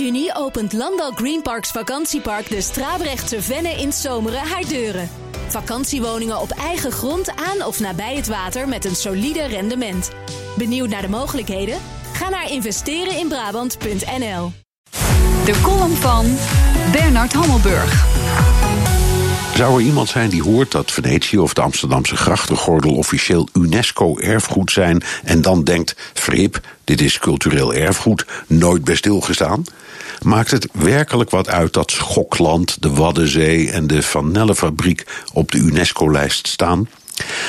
juni opent Landal Greenparks vakantiepark de Strabrechtse Venne in Zomeren haar deuren. Vakantiewoningen op eigen grond aan of nabij het water met een solide rendement. Benieuwd naar de mogelijkheden? Ga naar investereninbrabant.nl. De column van Bernard Hammelburg. Zou er iemand zijn die hoort dat Venetië of de Amsterdamse grachtengordel officieel UNESCO-erfgoed zijn en dan denkt: Frip, dit is cultureel erfgoed, nooit bij stilgestaan? Maakt het werkelijk wat uit dat Schokland, de Waddenzee en de Van Nelle-fabriek op de UNESCO-lijst staan?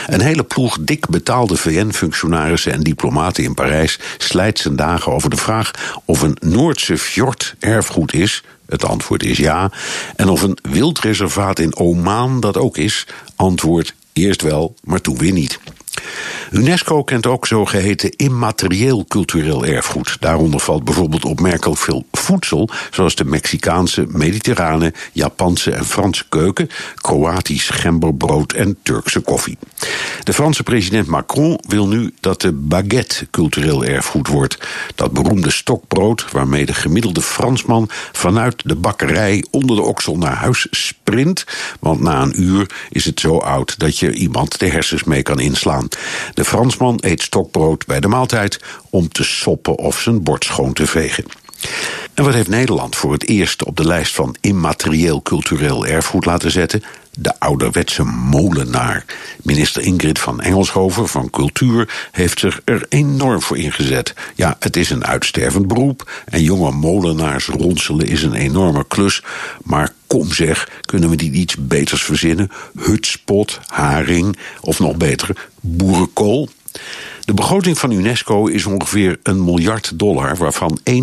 Een hele ploeg dik betaalde VN-functionarissen en diplomaten in Parijs slijt zijn dagen over de vraag of een Noordse fjord erfgoed is. Het antwoord is ja. En of een wildreservaat in Oman dat ook is. Antwoord eerst wel, maar toen weer niet. UNESCO kent ook zogeheten immaterieel cultureel erfgoed. Daaronder valt bijvoorbeeld opmerkelijk veel voedsel, zoals de Mexicaanse, mediterrane, Japanse en Franse keuken, Kroatisch gemberbrood en Turkse koffie. De Franse president Macron wil nu dat de baguette cultureel erfgoed wordt. Dat beroemde stokbrood waarmee de gemiddelde Fransman vanuit de bakkerij onder de oksel naar huis sprint, want na een uur is het zo oud dat je iemand de hersens mee kan inslaan. De Fransman eet stokbrood bij de maaltijd om te soppen of zijn bord schoon te vegen. En wat heeft Nederland voor het eerst op de lijst van immaterieel cultureel erfgoed laten zetten? De ouderwetse molenaar. Minister Ingrid van Engelshoven van Cultuur heeft zich er enorm voor ingezet. Ja, het is een uitstervend beroep en jonge molenaars ronselen is een enorme klus. Maar kom zeg, kunnen we niet iets beters verzinnen? Hutspot, haring of nog beter, boerenkool? De begroting van UNESCO is ongeveer een miljard dollar, waarvan 1%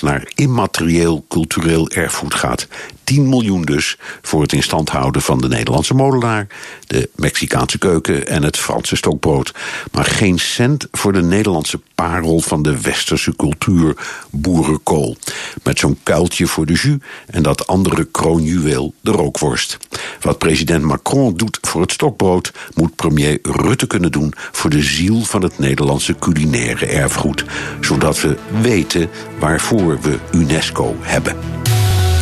naar immaterieel cultureel erfgoed gaat. 10 miljoen dus voor het instand houden van de Nederlandse molenaar, de Mexicaanse keuken en het Franse stokbrood. Maar geen cent voor de Nederlandse parel van de westerse cultuur, boerenkool. Met zo'n kuiltje voor de jus en dat andere kroonjuweel, de rookworst. Wat president Macron doet voor het stokbrood, moet premier Rutte kunnen doen voor de ziel van het Nederlandse culinaire erfgoed. Zodat we weten waarvoor we UNESCO hebben.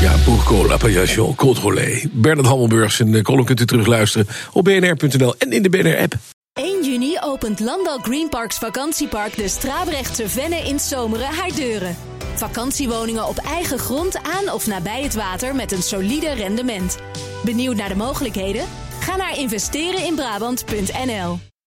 Ja, Bourco, l'appellation contrôlée. Bernard Hammelburg, zijn column kunt u terugluisteren op bnr.nl en in de BNR-app. 1 juni opent Landal Greenparks vakantiepark de Strabrechtse Venne in Zomeren haar deuren. Vakantiewoningen op eigen grond aan of nabij het water met een solide rendement. Benieuwd naar de mogelijkheden? Ga naar investereninbrabant.nl.